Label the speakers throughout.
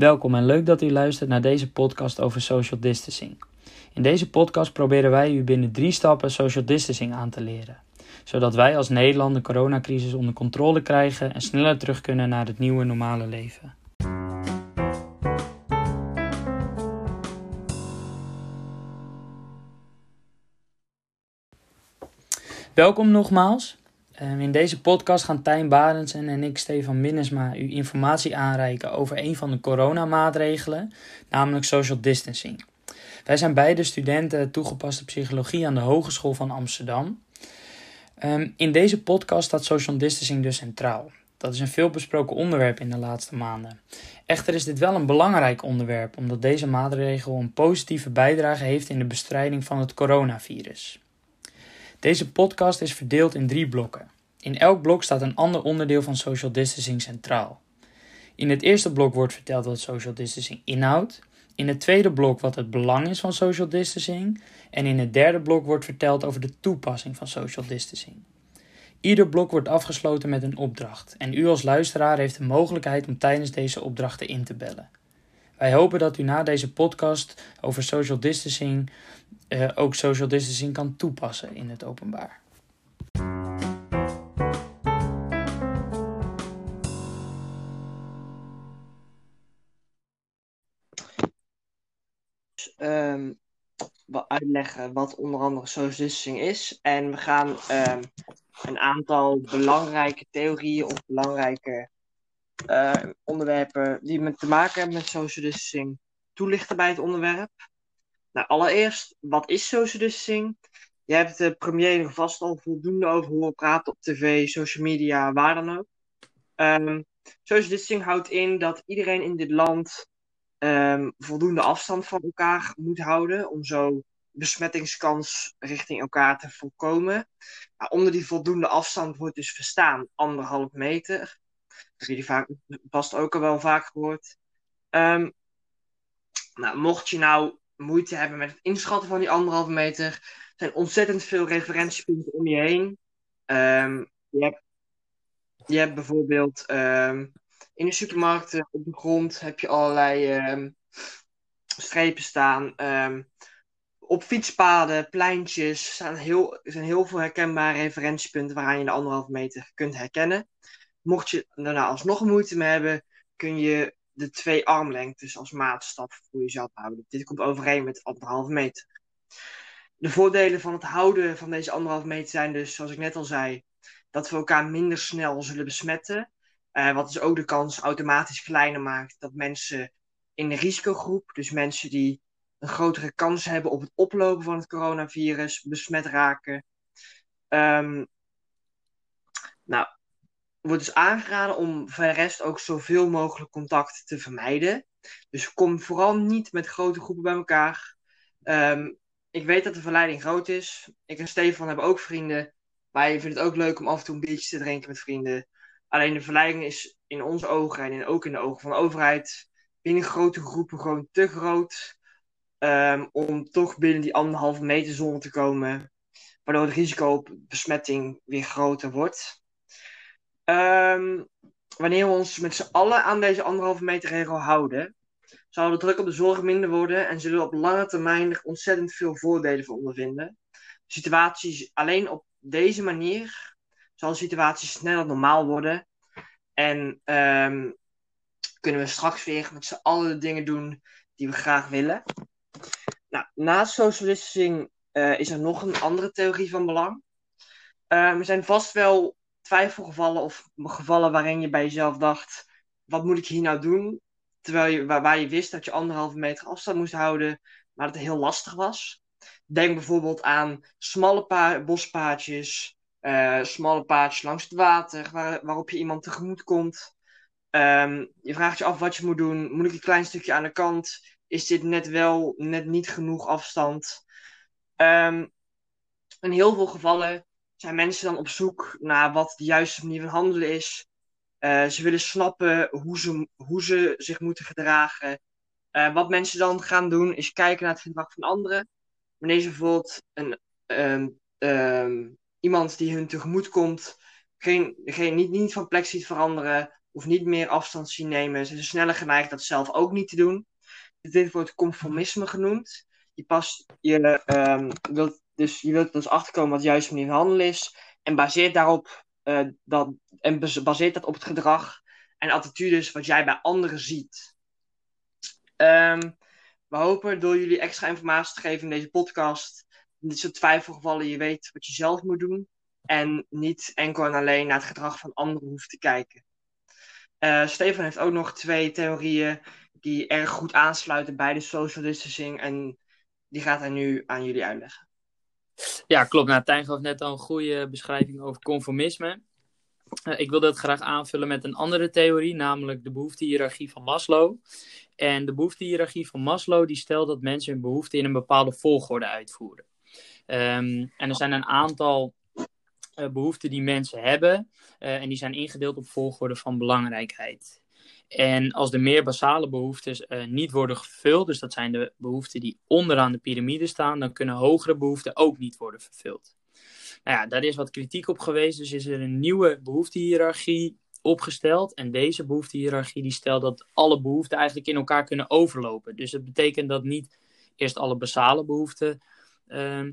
Speaker 1: Welkom en leuk dat u luistert naar deze podcast over social distancing. In deze podcast proberen wij u binnen drie stappen social distancing aan te leren, zodat wij als Nederland de coronacrisis onder controle krijgen en sneller terug kunnen naar het nieuwe normale leven. Welkom nogmaals. Ehm, in deze podcast gaan Tijn Barendsen en ik, Stefan Minnesma, u informatie aanreiken over een van de coronamaatregelen, namelijk social distancing. Wij zijn beide studenten toegepaste psychologie aan de Hogeschool van Amsterdam. Ehm, in deze podcast staat social distancing dus centraal. Dat is een veelbesproken onderwerp in de laatste maanden. Echter is dit wel een belangrijk onderwerp, omdat deze maatregel een positieve bijdrage heeft in de bestrijding van het coronavirus. Deze podcast is verdeeld in drie blokken. In elk blok staat een ander onderdeel van social distancing centraal. In het eerste blok wordt verteld wat social distancing inhoudt. In het tweede blok wat het belang is van social distancing. En in het derde blok wordt verteld over de toepassing van social distancing. Ieder blok wordt afgesloten met een opdracht en u als luisteraar heeft de mogelijkheid om tijdens deze opdrachten in te bellen. Wij hopen dat u na deze podcast over social distancing uh, ook social distancing kan toepassen in het openbaar.
Speaker 2: Um, uitleggen wat onder andere social distancing is. En we gaan um, een aantal belangrijke theorieën of belangrijke uh, onderwerpen die met te maken hebben met social distancing toelichten bij het onderwerp. Nou, allereerst, wat is social distancing? Je hebt de premier er vast al voldoende over horen praten op tv, social media, waar dan ook. Um, social distancing houdt in dat iedereen in dit land um, voldoende afstand van elkaar moet houden om zo besmettingskans richting elkaar te voorkomen. Nou, onder die voldoende afstand wordt dus verstaan anderhalf meter. Dat hebben jullie vaak, vast ook al wel vaak gehoord. Um, nou, mocht je nou moeite hebben met het inschatten van die anderhalve meter. Er zijn ontzettend veel referentiepunten om je heen. Um, je, hebt, je hebt bijvoorbeeld um, in de supermarkten op de grond heb je allerlei um, strepen staan. op fietspaden, pleintjes staan heel, zijn heel veel herkenbare referentiepunten waaraan je de anderhalve meter kunt herkennen. Mocht je daarna alsnog moeite mee hebben, kun je de twee armlengtes als maatstaf voor jezelf houden. Dit komt overeen met anderhalve meter. De voordelen van het houden van deze anderhalve meter zijn dus, zoals ik net al zei, dat we elkaar minder snel zullen besmetten. Uh, wat dus ook de kans automatisch kleiner maakt dat mensen in de risicogroep, dus mensen die een grotere kans hebben op het oplopen van het coronavirus, besmet raken. Um, nou, wordt dus aangeraden om voor de rest ook zoveel mogelijk contact te vermijden. Dus kom vooral niet met grote groepen bij elkaar. Um, ik weet dat de verleiding groot is. Ik en Stefan hebben ook vrienden. Wij vinden het ook leuk om af en toe een biertje te drinken met vrienden. Alleen de verleiding is in onze ogen en ook in de ogen van de overheid binnen grote groepen gewoon te groot. Um, om toch binnen die anderhalve meter zone te komen. Waardoor het risico op besmetting weer groter wordt. Um, wanneer we ons met z'n allen aan deze anderhalve meter regel houden, zal de druk op de zorg minder worden en zullen we op lange termijn er ontzettend veel voordelen van ondervinden. Situaties alleen op deze manier zal de situatie sneller normaal worden en um, kunnen we straks weer met z'n allen de dingen doen die we graag willen. Nou, naast social distancing uh, is er nog een andere theorie van belang. Uh, er zijn vast wel twijfelgevallen of gevallen waarin je bij jezelf dacht: wat moet ik hier nou doen? Terwijl je, waar, waar je wist dat je anderhalve meter afstand moest houden, maar dat het heel lastig was. Denk bijvoorbeeld aan smalle bospaadjes, uh, smalle paadjes langs het water, waar, waarop je iemand tegemoet komt. Um, je vraagt je af wat je moet doen. Moet ik een klein stukje aan de kant? Is dit net wel, net niet genoeg afstand? Um, in heel veel gevallen zijn mensen dan op zoek naar wat de juiste manier van handelen is. Uh, ze willen snappen hoe ze, hoe ze zich moeten gedragen. Uh, wat mensen dan gaan doen, is kijken naar het gedrag van anderen. Wanneer ze bijvoorbeeld een, um, um, iemand die hun tegemoet komt, geen, geen, niet, niet van plek ziet veranderen, of niet meer afstand zien nemen. Ze zijn sneller geneigd dat zelf ook niet te doen. Dit wordt conformisme genoemd. Je, past, je, um, wilt, dus je wilt dus achterkomen wat de juiste manier van handelen is. En baseert daarop uh, dat, en baseert dat op het gedrag en attitudes wat jij bij anderen ziet. Um, we hopen door jullie extra informatie te geven in deze podcast. In dit soort twijfelgevallen je weet wat je zelf moet doen. En niet enkel en alleen naar het gedrag van anderen hoeft te kijken. Uh, Stefan heeft ook nog twee theorieën die erg goed aansluiten bij de social distancing. En die gaat hij nu aan jullie uitleggen.
Speaker 1: Ja, klopt. Nou, Tijn gaf net al een goede beschrijving over conformisme. Uh, ik wil dat graag aanvullen met een andere theorie, namelijk de behoeftehiërarchie van Maslow. En de behoeftehiërarchie van Maslow die stelt dat mensen hun behoeften in een bepaalde volgorde uitvoeren. Um, en er zijn een aantal uh, behoeften die mensen hebben uh, en die zijn ingedeeld op volgorde van belangrijkheid. En als de meer basale behoeftes uh, niet worden gevuld, dus dat zijn de behoeften die onderaan de piramide staan, dan kunnen hogere behoeften ook niet worden vervuld. Nou ja, daar is wat kritiek op geweest, dus is er een nieuwe behoeftehiërarchie opgesteld. En deze behoeftehiërarchie die stelt dat alle behoeften eigenlijk in elkaar kunnen overlopen. Dus dat betekent dat niet eerst alle basale behoeften uh,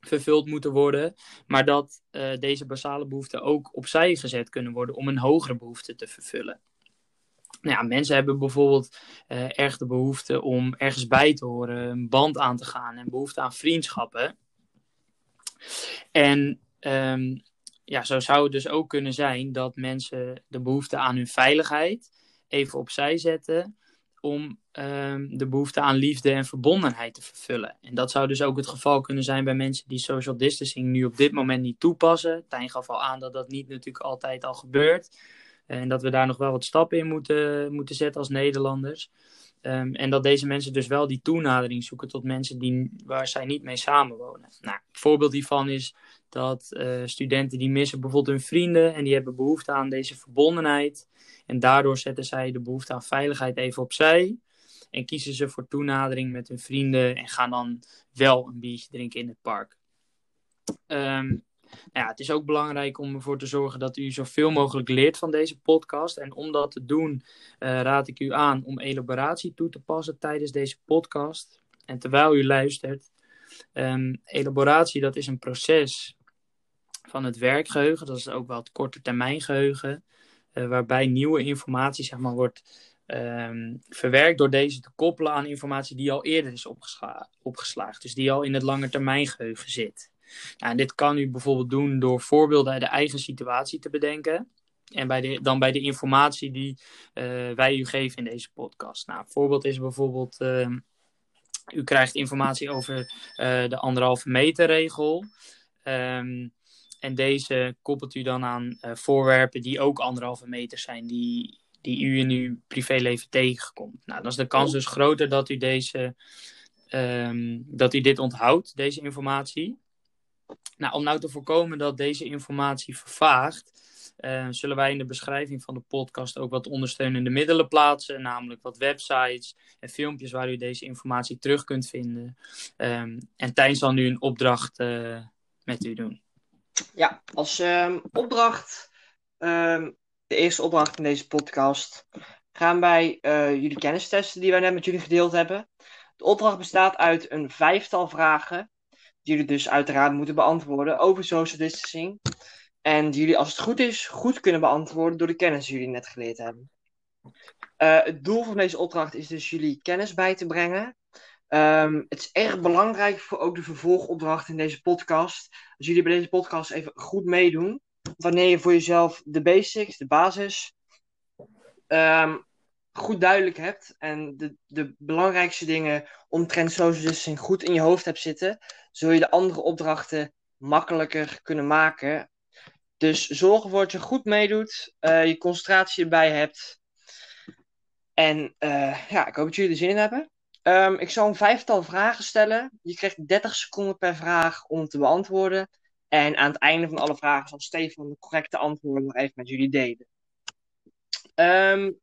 Speaker 1: vervuld moeten worden, maar dat uh, deze basale behoeften ook opzij gezet kunnen worden om een hogere behoefte te vervullen. Nou ja, mensen hebben bijvoorbeeld uh, erg de behoefte om ergens bij te horen, een band aan te gaan en behoefte aan vriendschappen. En um, ja, zo zou het dus ook kunnen zijn dat mensen de behoefte aan hun veiligheid even opzij zetten om um, de behoefte aan liefde en verbondenheid te vervullen. En dat zou dus ook het geval kunnen zijn bij mensen die social distancing nu op dit moment niet toepassen. Tijn gaf al aan dat dat niet natuurlijk altijd al gebeurt. En dat we daar nog wel wat stappen in moeten, moeten zetten als Nederlanders. Um, en dat deze mensen dus wel die toenadering zoeken tot mensen die, waar zij niet mee samenwonen. Nou, een voorbeeld hiervan is dat uh, studenten die missen bijvoorbeeld hun vrienden en die hebben behoefte aan deze verbondenheid. En daardoor zetten zij de behoefte aan veiligheid even opzij. En kiezen ze voor toenadering met hun vrienden en gaan dan wel een biertje drinken in het park. Um, nou het is ook belangrijk om ervoor te zorgen dat u zoveel mogelijk leert van deze podcast. En om dat te doen, uh, raad ik u aan om elaboratie toe te passen tijdens deze podcast. En terwijl u luistert, um, elaboratie dat is een proces van het werkgeheugen, dat is ook wel het korte termijn geheugen, uh, waarbij nieuwe informatie zeg maar, wordt um, verwerkt door deze te koppelen aan informatie die al eerder is opgesla opgeslagen, dus die al in het langetermijngeheugen zit. Nou, dit kan u bijvoorbeeld doen door voorbeelden uit de eigen situatie te bedenken. En bij dan bij de informatie die uh, wij u geven in deze podcast. Nou, een voorbeeld is bijvoorbeeld, uh, u krijgt informatie over uh, de anderhalve meter regel. Um, en deze koppelt u dan aan voorwerpen die ook anderhalve meter zijn, die, die u in uw privéleven tegenkomt. Nou, dan is de kans dus groter dat u, deze, um, dat u dit onthoudt, deze informatie. Nou, om nou te voorkomen dat deze informatie vervaagt, uh, zullen wij in de beschrijving van de podcast ook wat ondersteunende middelen plaatsen, namelijk wat websites en filmpjes waar u deze informatie terug kunt vinden. Um, en Tijn zal nu een opdracht uh, met u doen.
Speaker 2: Ja, als um, opdracht, um, de eerste opdracht in deze podcast, gaan wij uh, jullie kennis testen die wij net met jullie gedeeld hebben. De opdracht bestaat uit een vijftal vragen jullie dus uiteraard moeten beantwoorden over social distancing. En die jullie, als het goed is, goed kunnen beantwoorden door de kennis die jullie net geleerd hebben. Uh, het doel van deze opdracht is dus jullie kennis bij te brengen. Um, het is erg belangrijk voor ook de vervolgopdracht in deze podcast. Als jullie bij deze podcast even goed meedoen. Wanneer je voor jezelf de basics, de basis, um, goed duidelijk hebt. En de, de belangrijkste dingen omtrent social distancing goed in je hoofd hebt zitten zul je de andere opdrachten makkelijker kunnen maken. Dus zorg ervoor dat je goed meedoet, uh, je concentratie erbij hebt. En uh, ja, ik hoop dat jullie er zin in hebben. Um, ik zal een vijftal vragen stellen. Je krijgt 30 seconden per vraag om te beantwoorden. En aan het einde van alle vragen zal Stefan de correcte antwoorden nog even met jullie delen. Um,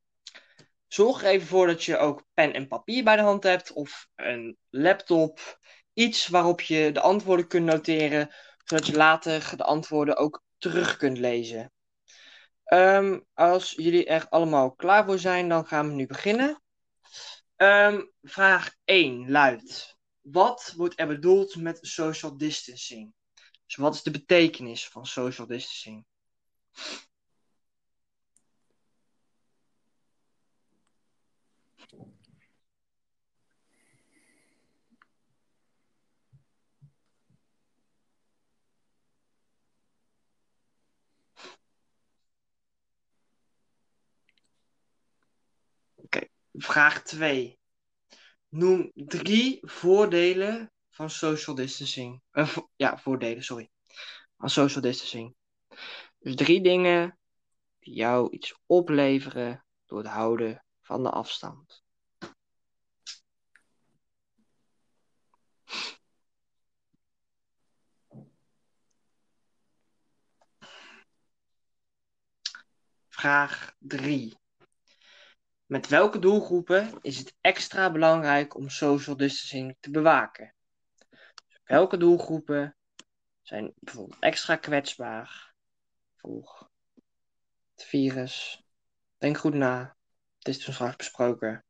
Speaker 2: zorg er even voor dat je ook pen en papier bij de hand hebt. Of een laptop iets waarop je de antwoorden kunt noteren, zodat je later de antwoorden ook terug kunt lezen. Ehm, als jullie er allemaal klaar voor zijn, dan gaan we nu beginnen. Ehm, vraag 1 luidt: Wat wordt er bedoeld met social distancing? Dus wat is de betekenis van social distancing? Vraag 2. Noem drie voordelen van social distancing. Uh, ja, voordelen, sorry. Van social distancing. Dus drie dingen die jou iets opleveren door het houden van de afstand. Vraag 3. Met welke doelgroepen is het extra belangrijk om social distancing te bewaken? welke doelgroepen zijn bijvoorbeeld extra kwetsbaar voor het virus? Denk goed na. Het is toen straks besproken.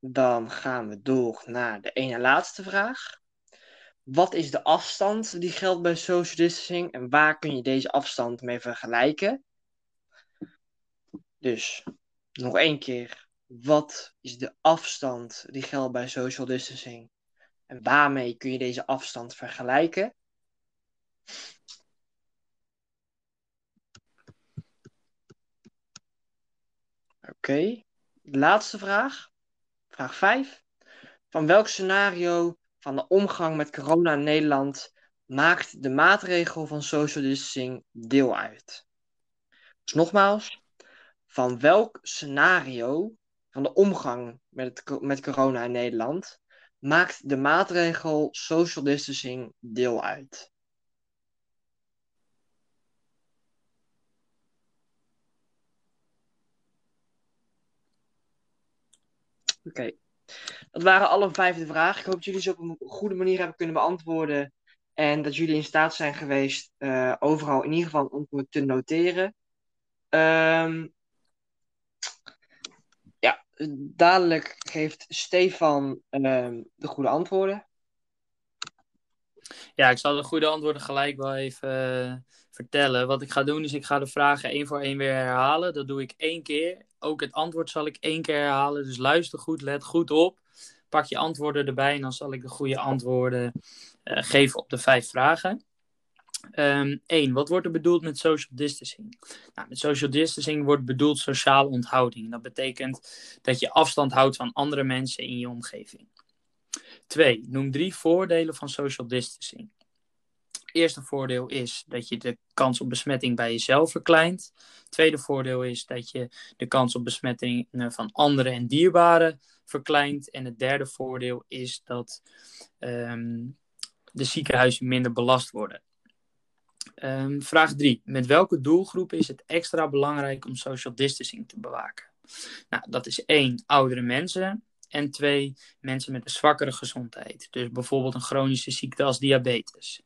Speaker 2: Dan gaan we door naar de ene laatste vraag. Wat is de afstand die geldt bij social distancing en waar kun je deze afstand mee vergelijken? Dus nog één keer. Wat is de afstand die geldt bij social distancing en waarmee kun je deze afstand vergelijken? Oké, laatste vraag. Vraag 5. Van welk scenario van de omgang met corona in Nederland maakt de maatregel van social distancing deel uit? Dus nogmaals, van welk scenario van de omgang met, het, met corona in Nederland maakt de maatregel social distancing deel uit? Oké. Dat waren alle vijf de vragen. Ik hoop dat jullie ze op een goede manier hebben kunnen beantwoorden. En dat jullie in staat zijn geweest uh, overal in ieder geval een te noteren. Um, ja, dadelijk geeft Stefan um, de goede antwoorden.
Speaker 1: Ja, ik zal de goede antwoorden gelijk wel even uh, vertellen. Wat ik ga doen is ik ga de vragen één voor één weer herhalen. Dat doe ik één keer. Ook het antwoord zal ik één keer herhalen. Dus luister goed, let goed op. Pak je antwoorden erbij en dan zal ik de goede antwoorden uh, geven op de vijf vragen. Um, één, wat wordt er bedoeld met social distancing? Nou, met social distancing wordt bedoeld sociale onthouding. Dat betekent dat je afstand houdt van andere mensen in je omgeving. Twee, noem drie voordelen van social distancing eerste voordeel is dat je de kans op besmetting bij jezelf verkleint. Tweede voordeel is dat je de kans op besmetting van anderen en dierbaren verkleint. En het derde voordeel is dat um, de ziekenhuizen minder belast worden. Um, vraag 3. Met welke doelgroepen is het extra belangrijk om social distancing te bewaken? Nou, dat is één, oudere mensen. En twee, mensen met een zwakkere gezondheid. Dus bijvoorbeeld een chronische ziekte als diabetes.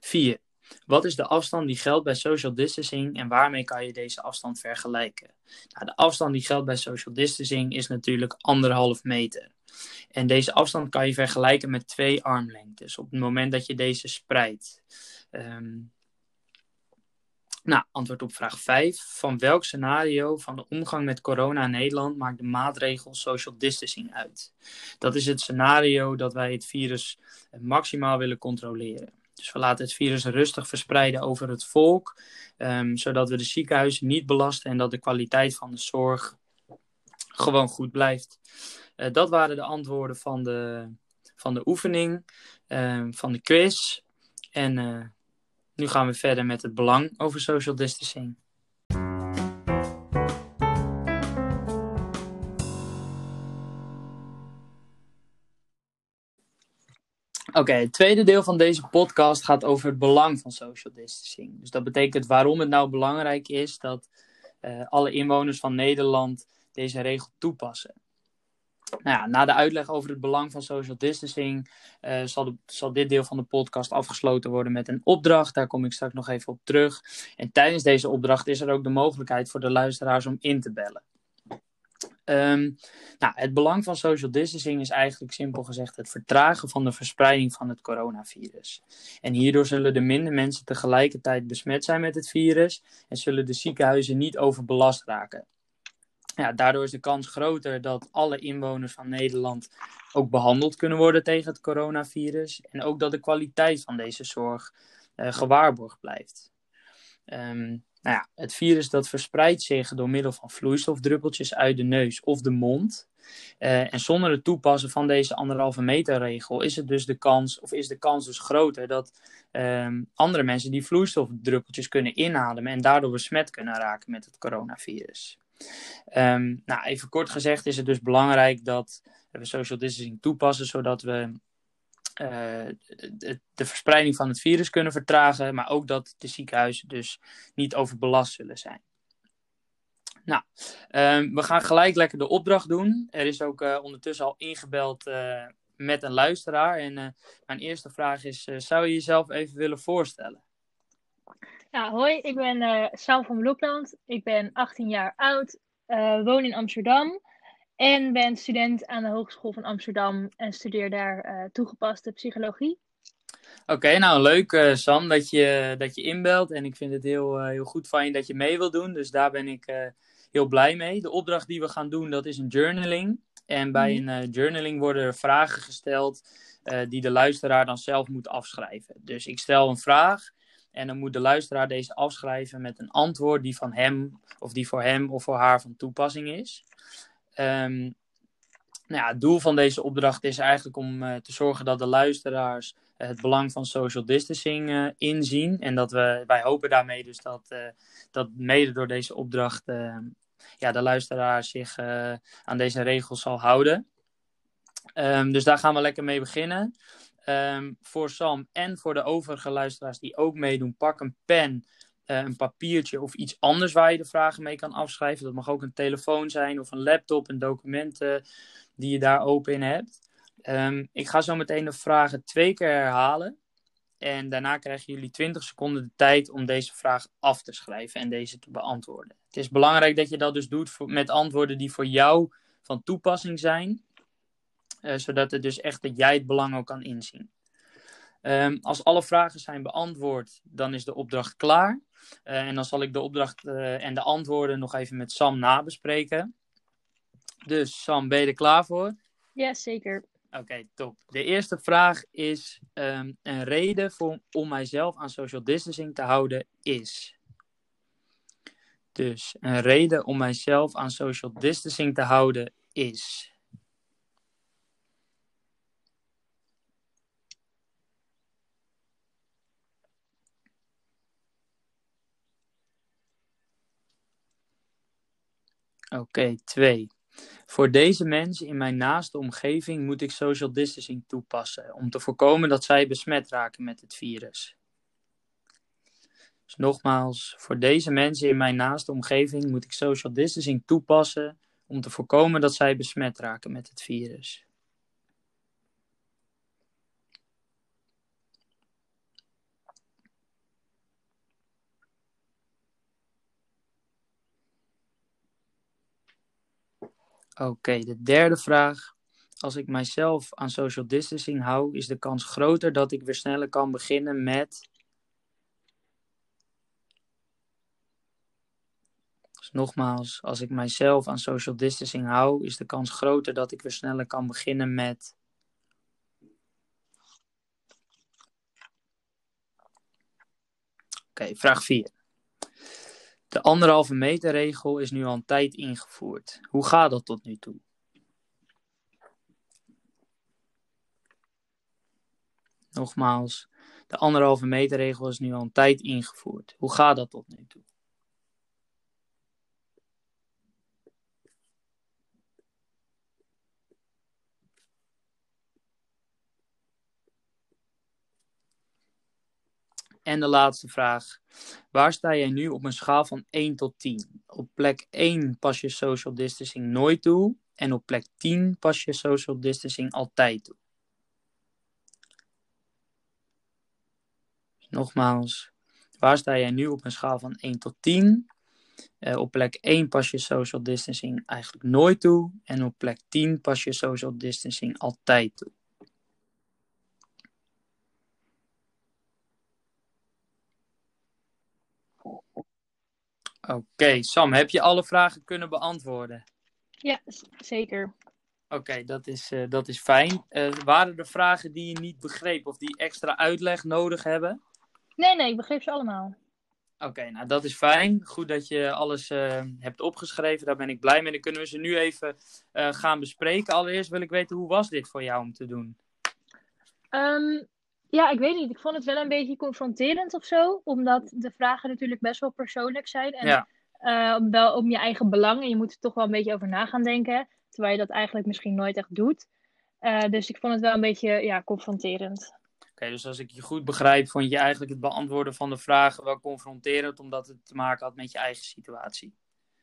Speaker 1: 4. Wat is de afstand die geldt bij social distancing en waarmee kan je deze afstand vergelijken? Nou, de afstand die geldt bij social distancing is natuurlijk anderhalf meter. En deze afstand kan je vergelijken met twee armlengtes op het moment dat je deze spreidt. Um, nou, antwoord op vraag 5. Van welk scenario van de omgang met corona in Nederland maakt de maatregel social distancing uit? Dat is het scenario dat wij het virus maximaal willen controleren. Dus we laten het virus rustig verspreiden over het volk, um, zodat we de ziekenhuizen niet belasten en dat de kwaliteit van de zorg gewoon goed blijft. Uh, dat waren de antwoorden van de, van de oefening, uh, van de quiz. En uh, nu gaan we verder met het belang over social distancing. Oké, het tweede deel van deze podcast gaat over het belang van social distancing. Dus dat betekent waarom het nou belangrijk is dat alle inwoners van Nederland deze regel toepassen. Nou ja, na de uitleg over het belang van social distancing uh, zal, zal, dit deel van de podcast afgesloten worden met een opdracht. Daar kom ik straks nog even op terug. En tijdens deze opdracht is er ook de mogelijkheid voor de luisteraars om in te bellen. Um, nou, het belang van social distancing is eigenlijk simpel gezegd het vertragen van de verspreiding van het coronavirus. En hierdoor zullen er minder mensen tegelijkertijd besmet zijn met het virus en zullen de ziekenhuizen niet overbelast raken. Ja, daardoor is de kans groter dat alle inwoners van Nederland ook behandeld kunnen worden tegen het coronavirus. En ook dat de kwaliteit van deze zorg uh, gewaarborgd blijft. Um, nou ja, het virus dat verspreidt zich door middel van vloeistofdruppeltjes uit de neus of de mond. Uh, en zonder het toepassen van deze anderhalve meter regel is het dus de kans, of is de kans dus groter dat um, andere mensen die vloeistofdruppeltjes kunnen inademen en daardoor besmet kunnen raken met het coronavirus. Um, nou, even kort gezegd is het dus belangrijk dat we social distancing toepassen, zodat we de, de, verspreiding van het virus kunnen vertragen, maar ook dat de ziekenhuizen dus niet overbelast zullen zijn. Nou, um, we gaan gelijk lekker de opdracht doen. Er is ook uh, ondertussen al ingebeld uh, met een luisteraar. En mijn eerste vraag is: zou je jezelf even willen voorstellen?
Speaker 3: Ja, hoi, ik ben uh, Sam van Blokland. Ik ben 18 jaar oud, woon in Amsterdam en ben student aan de Hogeschool van Amsterdam en studeer daar uh, toegepaste psychologie.
Speaker 1: Oké, okay, nou leuk Sam dat je, dat je inbelt en ik vind het heel, heel goed van je dat je mee wil doen, dus daar ben ik heel blij mee. De opdracht die we gaan doen, dat is een journaling. En bij mm. een journaling worden er vragen gesteld die de luisteraar dan zelf moet afschrijven. Dus ik stel een vraag en dan moet de luisteraar deze afschrijven met een antwoord die van hem of die voor hem of voor haar van toepassing is. Um, nou ja, het doel van deze opdracht is eigenlijk om uh, te zorgen dat de luisteraars uh, het belang van social distancing uh, inzien. En dat we, wij hopen daarmee dus dat, dat mede door deze opdracht ja, de luisteraar zich aan deze regels zal houden. Um, dus daar gaan we lekker mee beginnen. Um, voor Sam en voor de overige luisteraars die ook meedoen, pak een pen, een papiertje of iets anders waar je de vragen mee kan afschrijven. Dat mag ook een telefoon zijn of een laptop, een documenten die je daar open in hebt. Um, ik ga zo meteen de vragen twee keer herhalen. En daarna krijgen jullie 20 seconden de tijd om deze vraag af te schrijven en deze te beantwoorden. Het is belangrijk dat je dat dus doet met antwoorden die voor jou van toepassing zijn. Uh, zodat het dus echt dat jij het belang ook kan inzien. Um, als alle vragen zijn beantwoord, dan is de opdracht klaar. Uh, en dan zal ik de opdracht uh, en de antwoorden nog even met Sam nabespreken. Dus Sam, ben je er klaar voor?
Speaker 3: Ja, zeker.
Speaker 1: Oké, okay, top. De eerste vraag is: um, een reden voor, om mijzelf aan social distancing te houden is. Dus een reden om mijzelf aan social distancing te houden is. Oké, okay, twee. Voor deze mensen in mijn naaste omgeving moet ik social distancing toepassen om te voorkomen dat zij besmet raken met het virus. Dus nogmaals, voor deze mensen in mijn naaste omgeving moet ik social distancing toepassen om te voorkomen dat zij besmet raken met het virus. Oké, de derde vraag. Als ik mijzelf aan social distancing hou, is de kans groter dat ik weer sneller kan beginnen met. Dus nogmaals, als ik mijzelf aan social distancing hou, is de kans groter dat ik weer sneller kan beginnen met. Oké, vraag 4. De anderhalve meter regel is nu al een tijd ingevoerd. Hoe gaat dat tot nu toe? Nogmaals, de anderhalve meter regel is nu al een tijd ingevoerd. Hoe gaat dat tot nu toe? En de laatste vraag. Waar sta jij nu op een schaal van 1 tot 10? Op plek 1 pas je social distancing nooit toe. En op plek 10 pas je social distancing altijd toe. Nogmaals, waar sta jij nu op een schaal van 1 tot 10? Uh, op plek 1 pas je social distancing eigenlijk nooit toe. En op plek 10 pas je social distancing altijd toe. Oké, Sam, heb je alle vragen kunnen beantwoorden?
Speaker 3: Ja, zeker.
Speaker 1: Oké, dat, is, uh, dat is fijn. Uh, waren er vragen die je niet begreep of die extra uitleg nodig hebben?
Speaker 3: Nee, nee, ik begreep ze allemaal.
Speaker 1: Oké, nou dat is fijn. Goed dat je alles uh, hebt opgeschreven. Daar ben ik blij mee. Dan kunnen we ze nu even gaan bespreken. Allereerst wil ik weten, hoe was dit voor jou om te doen?
Speaker 3: Um, ja, ik weet niet. Ik vond het wel een beetje confronterend of zo. Omdat de vragen natuurlijk best wel persoonlijk zijn. En
Speaker 1: ja.
Speaker 3: uh, wel om je eigen belang. En je moet er toch wel een beetje over na gaan denken. Terwijl je dat eigenlijk misschien nooit echt doet. Uh, dus ik vond het wel een beetje ja, confronterend.
Speaker 1: Oké, okay, dus als ik je goed begrijp, vond je eigenlijk het beantwoorden van de vragen wel confronterend. Omdat het te maken had met je eigen situatie.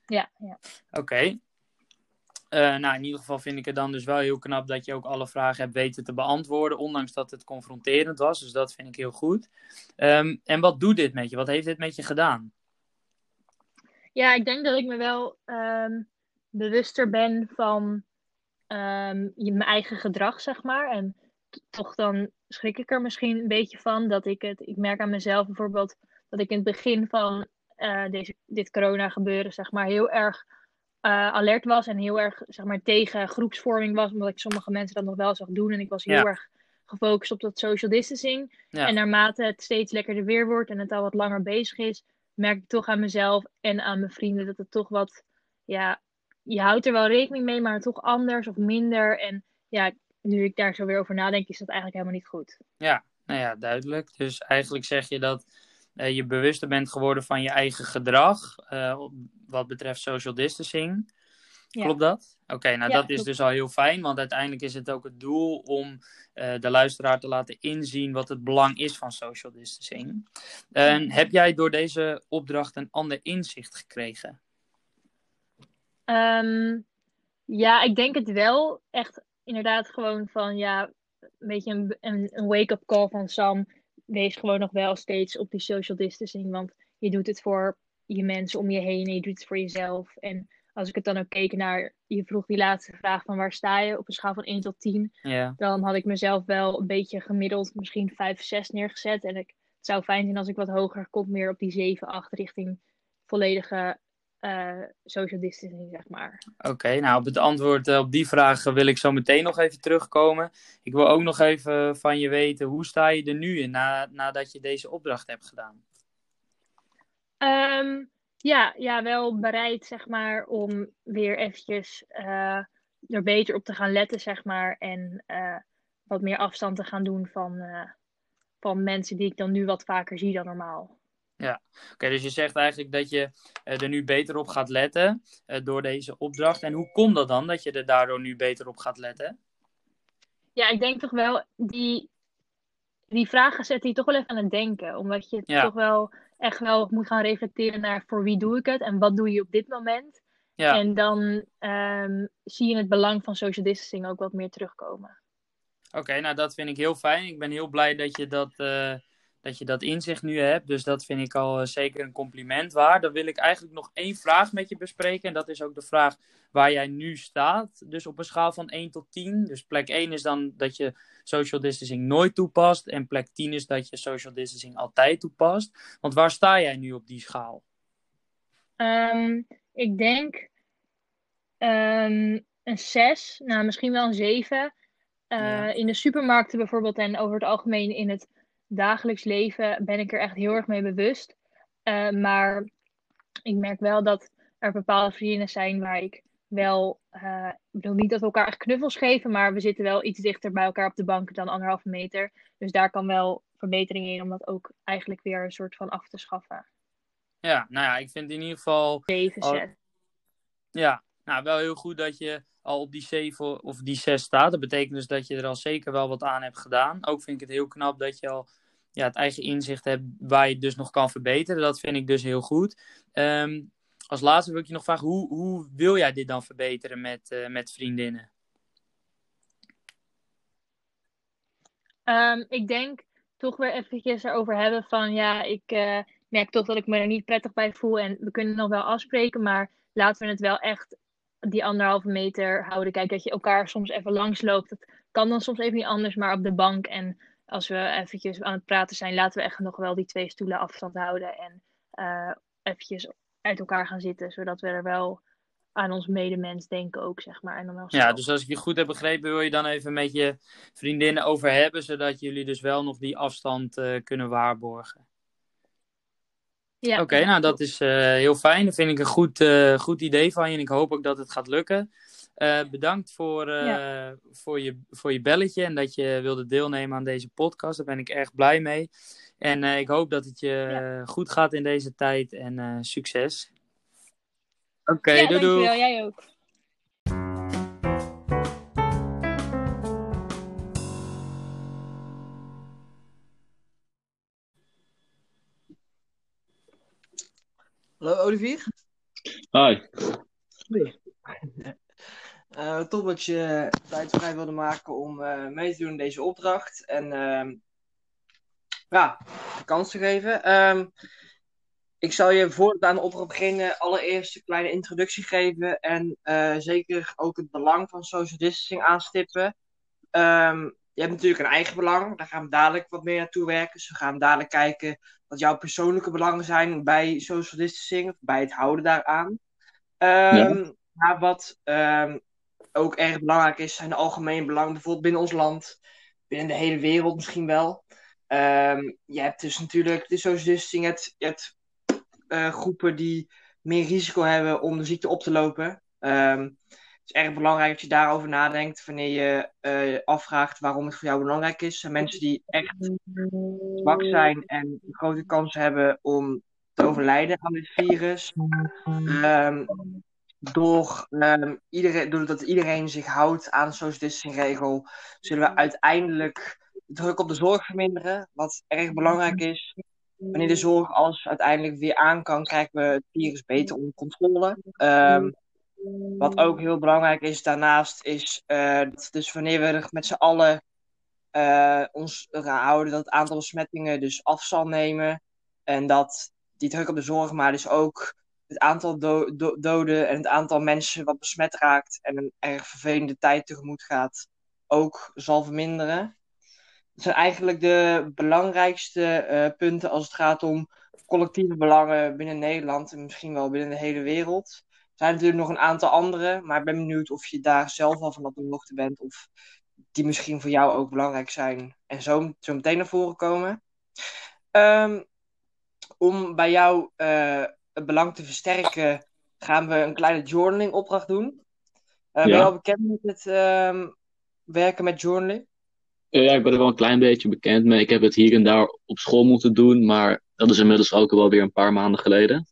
Speaker 3: Ja, ja.
Speaker 1: Oké. Okay. Uh, nou, in ieder geval vind ik het dan dus wel heel knap dat je ook alle vragen hebt weten te beantwoorden, ondanks dat het confronterend was. Dus dat vind ik heel goed. Um, en wat doet dit met je? Wat heeft dit met je gedaan?
Speaker 3: Ja, ik denk dat ik me wel um, bewuster ben van um, mijn eigen gedrag, zeg maar. En toch dan schrik ik er misschien een beetje van dat ik het. Ik merk aan mezelf bijvoorbeeld dat ik in het begin van uh, deze, dit corona gebeuren, zeg maar, heel erg uh, alert was en heel erg zeg maar, tegen groepsvorming was, omdat ik sommige mensen dat nog wel zag doen. En ik was heel
Speaker 1: Ja.
Speaker 3: erg gefocust op dat social distancing.
Speaker 1: Ja.
Speaker 3: En naarmate het steeds lekkerder weer wordt en het al wat langer bezig is, merk ik toch aan mezelf en aan mijn vrienden dat het toch wat, ja, je houdt er wel rekening mee, maar toch anders of minder. En ja, nu ik daar zo weer over nadenk, is dat eigenlijk helemaal niet goed.
Speaker 1: Ja, nou ja, duidelijk. Dus eigenlijk zeg je dat uh, je bewuster bent geworden van je eigen gedrag uh, wat betreft social distancing.
Speaker 3: Ja.
Speaker 1: Klopt dat? Oké, okay, nou
Speaker 3: Ja,
Speaker 1: dat is
Speaker 3: klopt.
Speaker 1: dus al heel fijn, want uiteindelijk is het ook het doel om uh, de luisteraar te laten inzien wat het belang is van social distancing. Heb jij door deze opdracht een ander inzicht gekregen?
Speaker 3: Um, ja, ik denk het wel. Echt inderdaad gewoon van ja, een beetje een, een, een wake-up call van Sam. Wees gewoon nog wel steeds op die social distancing. Want je doet het voor je mensen om je heen en je doet het voor jezelf. En als ik het dan ook keek naar, je vroeg die laatste vraag van waar sta je op een schaal van 1 tot 10.
Speaker 1: Ja.
Speaker 3: Dan had ik mezelf wel een beetje gemiddeld misschien 5, 6 neergezet. En ik, het zou fijn zijn als ik wat hoger kom, meer op die 7, 8 richting volledige uh, social distancing, zeg maar.
Speaker 1: Oké, okay, nou op het antwoord uh, op die vraag wil ik zo meteen nog even terugkomen. Ik wil ook nog even van je weten, hoe sta je er nu in na, nadat je deze opdracht hebt gedaan?
Speaker 3: Um, ja, ja, wel bereid, zeg maar, om weer eventjes uh, er beter op te gaan letten, zeg maar. En wat meer afstand te gaan doen van, van mensen die ik dan nu wat vaker zie dan normaal.
Speaker 1: Ja, oké, okay, dus je zegt eigenlijk dat je er nu beter op gaat letten door deze opdracht. En hoe komt dat dan, dat je er daardoor nu beter op gaat letten?
Speaker 3: Ja, ik denk toch wel, die, die vragen zetten je toch wel even aan het denken. Omdat je
Speaker 1: Ja.
Speaker 3: toch wel echt wel moet gaan reflecteren naar voor wie doe ik het en wat doe je op dit moment.
Speaker 1: Ja,
Speaker 3: En dan ehm, zie je het belang van social distancing ook wat meer terugkomen.
Speaker 1: oké, nou dat vind ik heel fijn. Ik ben heel blij dat je dat, eh, dat, je dat inzicht nu hebt. Dus dat vind ik al eh, zeker een compliment waard. Dan wil ik eigenlijk nog één vraag met je bespreken. En dat is ook de vraag waar jij nu staat. Dus op een schaal van 1 tot 10. Dus plek 1 is dan dat je social distancing nooit toepast. En plek 10 is dat je social distancing altijd toepast. Want waar sta jij nu op die schaal?
Speaker 3: Ehm, ik denk ehm, een 6, nou misschien wel een 7. Uh,
Speaker 1: Ja.
Speaker 3: In de supermarkten bijvoorbeeld en over het algemeen in het dagelijks leven ben ik er echt heel erg mee bewust. Uh, maar ik merk wel dat er bepaalde vrienden zijn waar ik wel, uh, ik bedoel niet dat we elkaar echt knuffels geven, maar we zitten wel iets dichter bij elkaar op de bank dan anderhalve meter. Dus daar kan wel verbetering in om dat ook eigenlijk weer een soort van af te schaffen.
Speaker 1: Ja, nou ja, ik vind in ieder geval
Speaker 3: 7,
Speaker 1: Oh,
Speaker 3: 6.
Speaker 1: Ja, nou wel heel goed dat je al op die 7 of die 6 staat. Dat betekent dus dat je er al zeker wel wat aan hebt gedaan. Ook vind ik het heel knap dat je al ja, het eigen inzicht hebt waar je het dus nog kan verbeteren. Dat vind ik dus heel goed. Ehm, als laatste wil ik je nog vragen, hoe, hoe wil jij dit dan verbeteren met, met vriendinnen?
Speaker 3: Um, ik denk toch weer eventjes erover hebben van ja, ik uh, merk toch dat ik me er niet prettig bij voel en we kunnen nog wel afspreken, maar laten we het wel echt die anderhalve meter houden. Kijk, dat je elkaar soms even langs loopt. Dat kan dan soms even niet anders, maar op de bank en als we eventjes aan het praten zijn, laten we echt nog wel die twee stoelen afstand houden en uh, eventjes uit elkaar gaan zitten, zodat we er wel aan ons medemens denken ook, zeg maar. En dan
Speaker 1: ja, dus als ik je goed heb begrepen, wil je dan even met je vriendinnen over hebben, zodat jullie dus wel nog die afstand uh, kunnen waarborgen. Ja. Oké, nou dat is uh, heel fijn. Dat vind ik een goed, uh, goed idee van je en ik hoop ook dat het gaat lukken. bedankt voor, ja. voor, je, voor je belletje en dat je wilde deelnemen aan deze podcast. Daar ben ik erg blij mee. En ik hoop dat het je ja. goed gaat in deze tijd en succes. Oké, okay, ja, doei doei.
Speaker 3: Jij ook.
Speaker 2: Hallo Olivier.
Speaker 4: Hi.
Speaker 2: Hoi. Uh, top dat je tijd vrij wilde maken om uh, mee te doen in deze opdracht. En uh, ja, de kans te geven. Um, ik zal je voordat aan de opdracht beginnen allereerst een kleine introductie geven en uh, zeker ook het belang van social distancing aanstippen. Um, je hebt natuurlijk een eigen belang, daar gaan we dadelijk wat meer naartoe werken. Dus we gaan dadelijk kijken wat jouw persoonlijke belangen zijn bij social distancing, of bij het houden daaraan. Um, ja. Maar wat um, ook erg belangrijk is, zijn de algemene belangen, bijvoorbeeld binnen ons land, binnen de hele wereld misschien wel. je hebt dus natuurlijk de social distancing, het, het uh, groepen die meer risico hebben om de ziekte op te lopen. Um, het is erg belangrijk dat je daarover nadenkt wanneer je uh, afvraagt waarom het voor jou belangrijk is. mensen die echt zwak zijn en grote kans hebben om te overlijden aan dit virus. Um, door, um, iedereen, doordat iedereen zich houdt aan de social distancing regel, zullen we uiteindelijk de druk op de zorg verminderen. Wat erg belangrijk is wanneer de zorg alles uiteindelijk weer aan kan, krijgen we het virus beter onder controle. Um, wat ook heel belangrijk is daarnaast, is uh, dat dus wanneer we met z'n allen uh, ons houden dat het aantal besmettingen dus af zal nemen. En dat die druk op de zorg, maar dus ook het aantal do do doden en het aantal mensen wat besmet raakt en een erg vervelende tijd tegemoet gaat, ook zal verminderen. Dat zijn eigenlijk de belangrijkste uh, punten als het gaat om collectieve belangen binnen Nederland en misschien wel binnen de hele wereld. Er zijn natuurlijk nog een aantal andere, maar ik ben benieuwd of je daar zelf al van op de hoogte bent of die misschien voor jou ook belangrijk zijn en zo, zo meteen naar voren komen. Um, om bij jou uh, het belang te versterken, gaan we een kleine journaling opdracht doen. Uh, ja. Ben je al bekend met het um, werken met journaling?
Speaker 4: Ja, ik ben er wel een klein beetje bekend mee. Ik heb het hier en daar op school moeten doen, maar dat is inmiddels ook wel weer een paar maanden geleden.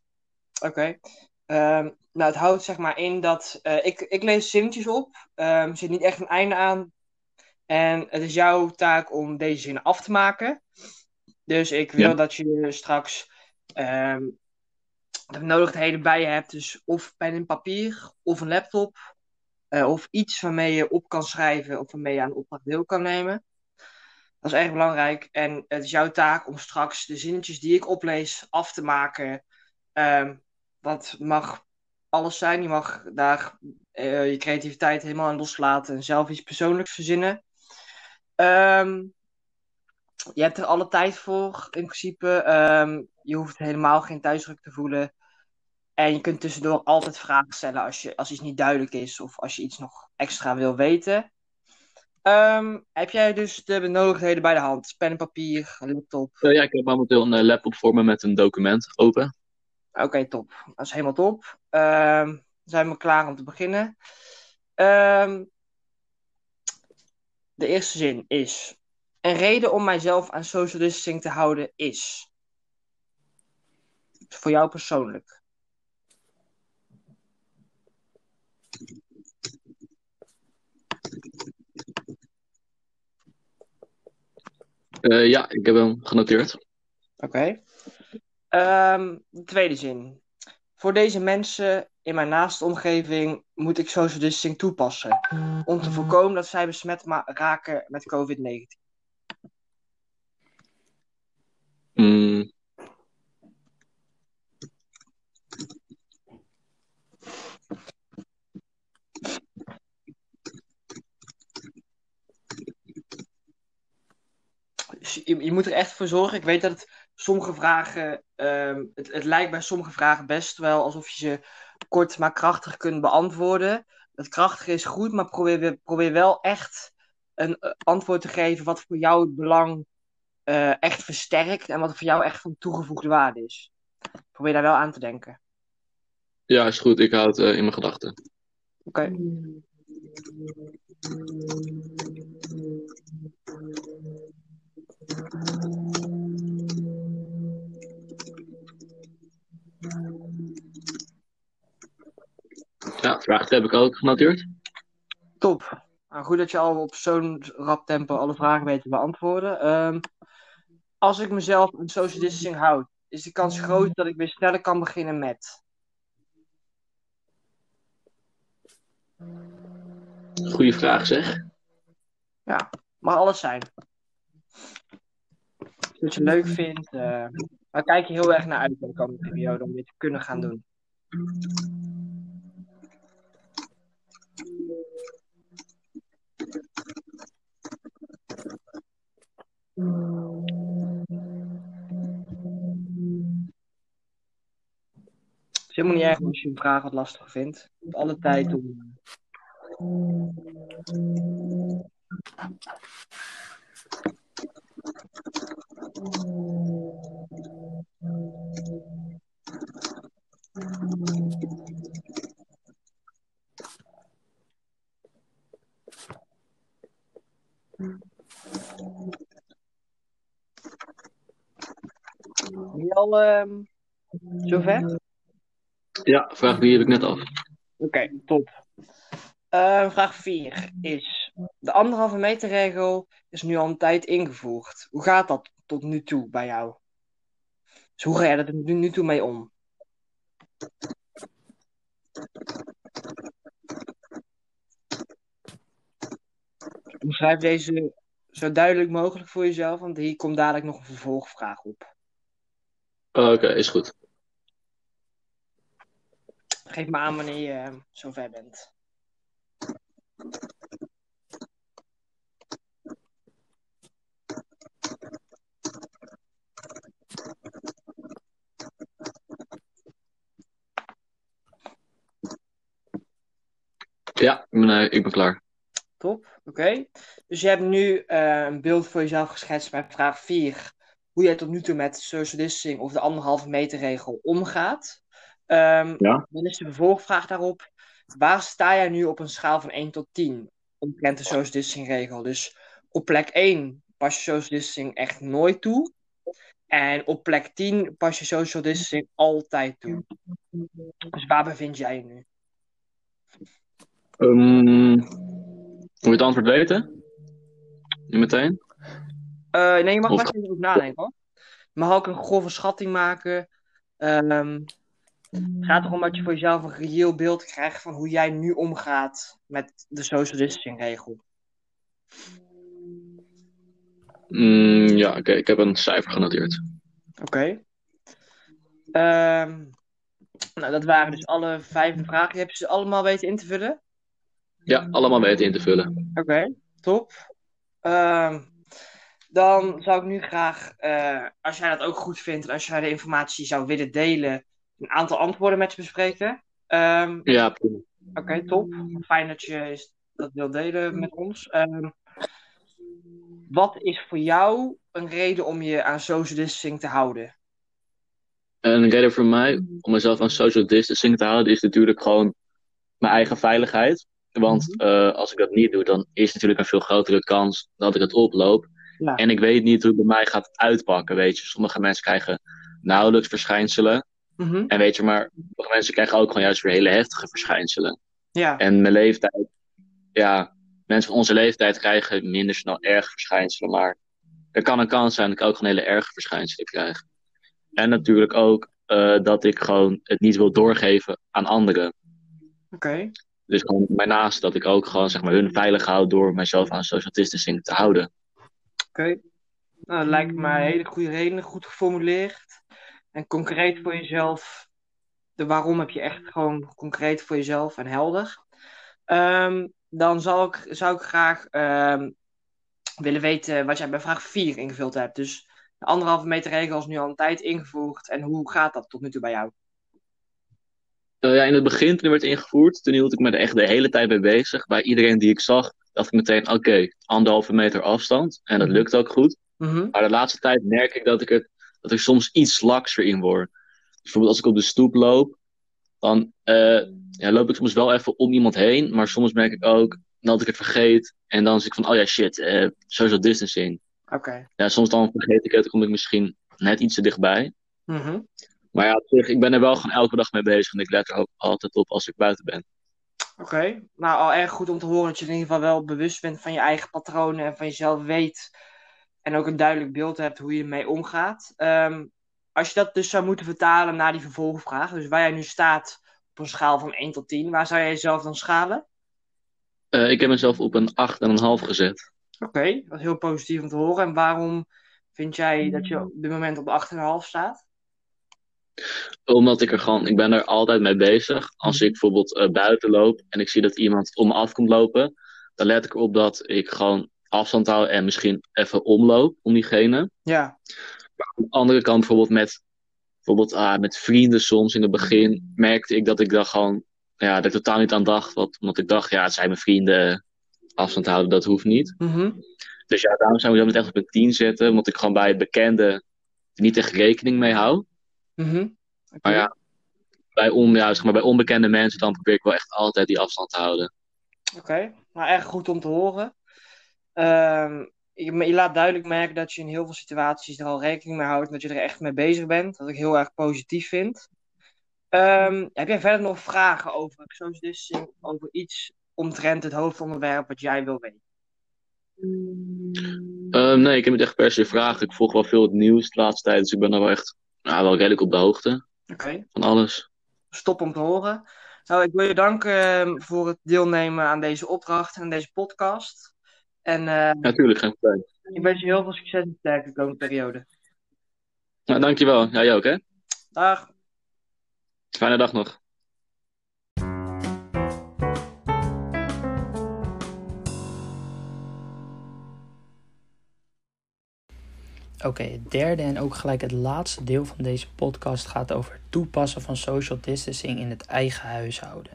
Speaker 2: Oké. Okay. Um, nou, het houdt zeg maar in dat uh, ik, ik lees zinnetjes op. Um, er zit niet echt een einde aan. En het is jouw taak om deze zinnen af te maken. Dus ik wil ja. dat je straks um, de benodigdheden bij je hebt. Dus of pen en papier, of een laptop. Uh, of iets waarmee je op kan schrijven of waarmee je aan de opdracht deel kan nemen. Dat is erg belangrijk. En het is jouw taak om straks de zinnetjes die ik oplees af te maken. Um, dat mag alles zijn. Je mag daar uh, je creativiteit helemaal aan loslaten en zelf iets persoonlijks verzinnen. Um, je hebt er alle tijd voor, in principe. Um, je hoeft helemaal geen thuisdruk te voelen. En je kunt tussendoor altijd vragen stellen als, je, als iets niet duidelijk is of als je iets nog extra wil weten. Um, heb jij dus de benodigdheden bij de hand? Pen en papier, laptop?
Speaker 4: Ja, ik heb momenteel een uh, laptop voor me met een document open.
Speaker 2: Oké, okay, top. Dat is helemaal top. Um, zijn we klaar om te beginnen. Um, de eerste zin is: Een reden om mijzelf aan social distancing te houden is. Voor jou persoonlijk.
Speaker 4: Eh, ja, ik heb hem genoteerd.
Speaker 2: Oké. Ehm, de tweede zin. Voor deze mensen in mijn naaste omgeving moet ik social distancing toepassen. Om te voorkomen dat zij besmet raken met COVID-19.
Speaker 4: Mm,
Speaker 2: Dus je, je moet er echt voor zorgen. Ik weet dat het sommige vragen. ehm, het, het lijkt bij sommige vragen best wel alsof je ze kort maar krachtig kunt beantwoorden. Het krachtige is goed, maar probeer, we- probeer wel echt een eh, antwoord te geven wat voor jou het belang eh, echt versterkt en wat voor jou echt van toegevoegde waarde is. Probeer daar wel aan te denken.
Speaker 4: ja, is goed. Ik hou het eh, in mijn gedachten.
Speaker 2: Oké.
Speaker 4: Ja, vraag heb ik ook genoteerd.
Speaker 2: Top. Nou, goed dat je al op zo'n rap tempo alle vragen weet te beantwoorden. Ehm, als ik mezelf aan social distancing houd, is de kans groot dat ik weer sneller kan beginnen met.
Speaker 4: Goeie vraag zeg.
Speaker 2: Mag alles zijn. Wat je leuk vindt. maar kijk je heel erg naar uit in de komende periode om dit te kunnen gaan doen. Het is helemaal niet erg als je een vraag wat lastig vindt. Je alle tijd om. Ben je al ehm, zover?
Speaker 4: Ja, vraag die heb ik net af.
Speaker 2: Oké, top. Eh, vraag 4 is: De anderhalve meter regel is nu al een tijd ingevoerd. Hoe gaat dat tot nu toe bij jou? Dus hoe ga jij er nu, nu toe mee om? Beschrijf deze zo duidelijk mogelijk voor jezelf, want hier komt dadelijk nog een vervolgvraag op.
Speaker 4: Oké, is goed.
Speaker 2: Geef me aan wanneer je eh, zover bent.
Speaker 4: Ja, ik ben, eh, ik ben klaar.
Speaker 2: Top, oké. Dus je hebt nu eh, een beeld voor jezelf geschetst bij vraag 4. Hoe jij tot nu toe met social distancing of de anderhalve meter regel omgaat. Ehm,
Speaker 4: Ja.
Speaker 2: Dan is de vervolgvraag daarop. Waar sta jij nu op een schaal van 1 tot 10 omtrent de social distancing regel? Dus op plek 1 pas je social distancing echt nooit toe. En op plek 10 pas je social distancing altijd toe. Dus waar bevind jij je nu?
Speaker 4: Ehm, wil je het antwoord weten? Nu meteen?
Speaker 2: Eh, nee, je mag best even over nadenken hoor. Je mag ook een grove schatting maken. Ehm, het gaat erom dat je voor jezelf een reëel beeld krijgt van hoe jij nu omgaat met de social distancing regel.
Speaker 4: Mm, ja, oké. Ik heb een cijfer genoteerd.
Speaker 2: Oké. Ehm, nou, dat waren dus alle vijf vragen. Heb je ze allemaal weten in te vullen?
Speaker 4: Ja, allemaal weten in te vullen.
Speaker 2: Oké, top. Ehm, dan zou ik nu graag, eh, als jij dat ook goed vindt en als jij de informatie zou willen delen, een aantal antwoorden met je bespreken. Ehm,
Speaker 4: Ja, prima.
Speaker 2: Oké, top. Fijn dat je dat wil delen met ons. Ehm, wat is voor jou een reden om je aan social distancing te houden?
Speaker 4: En een reden voor mij om mezelf aan social distancing te houden is natuurlijk gewoon mijn eigen veiligheid. Want eh, als ik dat niet doe, dan is natuurlijk een veel grotere kans dat ik het oploop.
Speaker 2: Ja.
Speaker 4: En ik weet niet hoe het bij mij gaat uitpakken, weet je. Sommige mensen krijgen nauwelijks verschijnselen.
Speaker 2: Mhm,
Speaker 4: En weet je, maar sommige mensen krijgen ook gewoon juist weer hele heftige verschijnselen.
Speaker 2: Ja,
Speaker 4: En mijn leeftijd, ja, mensen van onze leeftijd krijgen minder snel erg verschijnselen. Maar er kan een kans zijn dat ik ook gewoon hele erge verschijnselen krijg. En natuurlijk ook eh, dat ik gewoon het niet wil doorgeven aan anderen.
Speaker 2: Oké.
Speaker 4: Dus gewoon mijn naast dat ik ook gewoon zeg maar hun veilig hou door mijzelf aan social distancing te houden.
Speaker 2: Oké. Nou, dat lijkt me hele goede reden, goed geformuleerd. En concreet voor jezelf. De waarom heb je echt gewoon concreet voor jezelf en helder. Ehm, dan zou ik, zou ik graag ehm, willen weten wat jij bij vraag 4 ingevuld hebt. Dus de anderhalve meter regel is nu al een tijd ingevoerd. En hoe gaat dat tot nu toe bij jou?
Speaker 4: Uh, ja, in het begin, toen werd ingevoerd, toen hield ik me er echt de hele tijd mee bezig. Bij iedereen die ik zag, dacht ik meteen, oké, anderhalve meter afstand. En dat lukt ook goed.
Speaker 2: Mhm.
Speaker 4: Maar de laatste tijd merk ik dat ik, het, dat ik soms iets lakser in word. Dus bijvoorbeeld als ik op de stoep loop, dan uh, ja, loop ik soms wel even om iemand heen. Maar soms merk ik ook dat ik het vergeet. En dan zeg ik van, oh ja, shit, uh, social distancing.
Speaker 2: Oké.
Speaker 4: Ja, soms dan vergeet ik het, dan kom ik misschien net iets te dichtbij.
Speaker 2: Mhm.
Speaker 4: Maar ja, ik ben er wel gewoon elke dag mee bezig. En ik let er ook altijd op als ik buiten ben.
Speaker 2: Oké, nou al erg goed om te horen dat je in ieder geval wel bewust bent van je eigen patronen en van jezelf weet. En ook een duidelijk beeld hebt hoe je ermee omgaat. Ehm, als je dat dus zou moeten vertalen naar die vervolgvraag, dus waar jij nu staat op een schaal van 1 tot 10, waar zou jij jezelf dan schalen?
Speaker 4: Uh, ik heb mezelf op een 8,5 gezet.
Speaker 2: Oké, dat is heel positief om te horen. En waarom vind jij dat je op dit moment op 8,5 staat?
Speaker 4: Omdat ik er gewoon, ik ben er altijd mee bezig. Als ik bijvoorbeeld uh, buiten loop en ik zie dat iemand om me af komt lopen, dan let ik erop dat ik gewoon afstand hou en misschien even omloop om diegene.
Speaker 2: Ja.
Speaker 4: Maar aan de andere kant bijvoorbeeld met, bijvoorbeeld, ah, met vrienden soms in het begin merkte ik dat ik daar gewoon, ja, dat ik totaal niet aan dacht. Wat, omdat ik dacht, ja, het zijn mijn vrienden, afstand houden, dat hoeft niet.
Speaker 2: Mm
Speaker 4: Dus ja, daarom zou ik dat echt op een 10 zetten, omdat ik gewoon bij bekenden niet echt rekening mee hou.
Speaker 2: Mm
Speaker 4: Maar ja, bij, on, ja, zeg maar, bij onbekende mensen dan probeer ik wel echt altijd die afstand te houden.
Speaker 2: Oké, okay. nou erg goed om te horen. Um, je, je, laat duidelijk merken dat je in heel veel situaties er al rekening mee houdt en dat je er echt mee bezig bent. Dat ik heel erg positief vind. Um, heb jij verder nog vragen over social distancing, over iets omtrent het hoofdonderwerp wat jij wil weten?
Speaker 4: Um, nee, ik heb niet echt per se vragen. Ik volg wel veel het nieuws de laatste tijd, dus ik ben daar wel echt nou, wel redelijk op de hoogte
Speaker 2: okay.
Speaker 4: van alles.
Speaker 2: Stop om te horen. Nou, ik wil je danken voor het deelnemen aan deze opdracht en deze podcast. En
Speaker 4: Natuurlijk, geen probleem.
Speaker 2: ik wens je heel veel succes in de komende periode.
Speaker 4: Nou, dankjewel. Jij ook, hè?
Speaker 2: Dag.
Speaker 4: Fijne dag nog.
Speaker 1: Oké, het derde en ook gelijk het laatste deel van deze podcast gaat over het toepassen van social distancing in het eigen huishouden.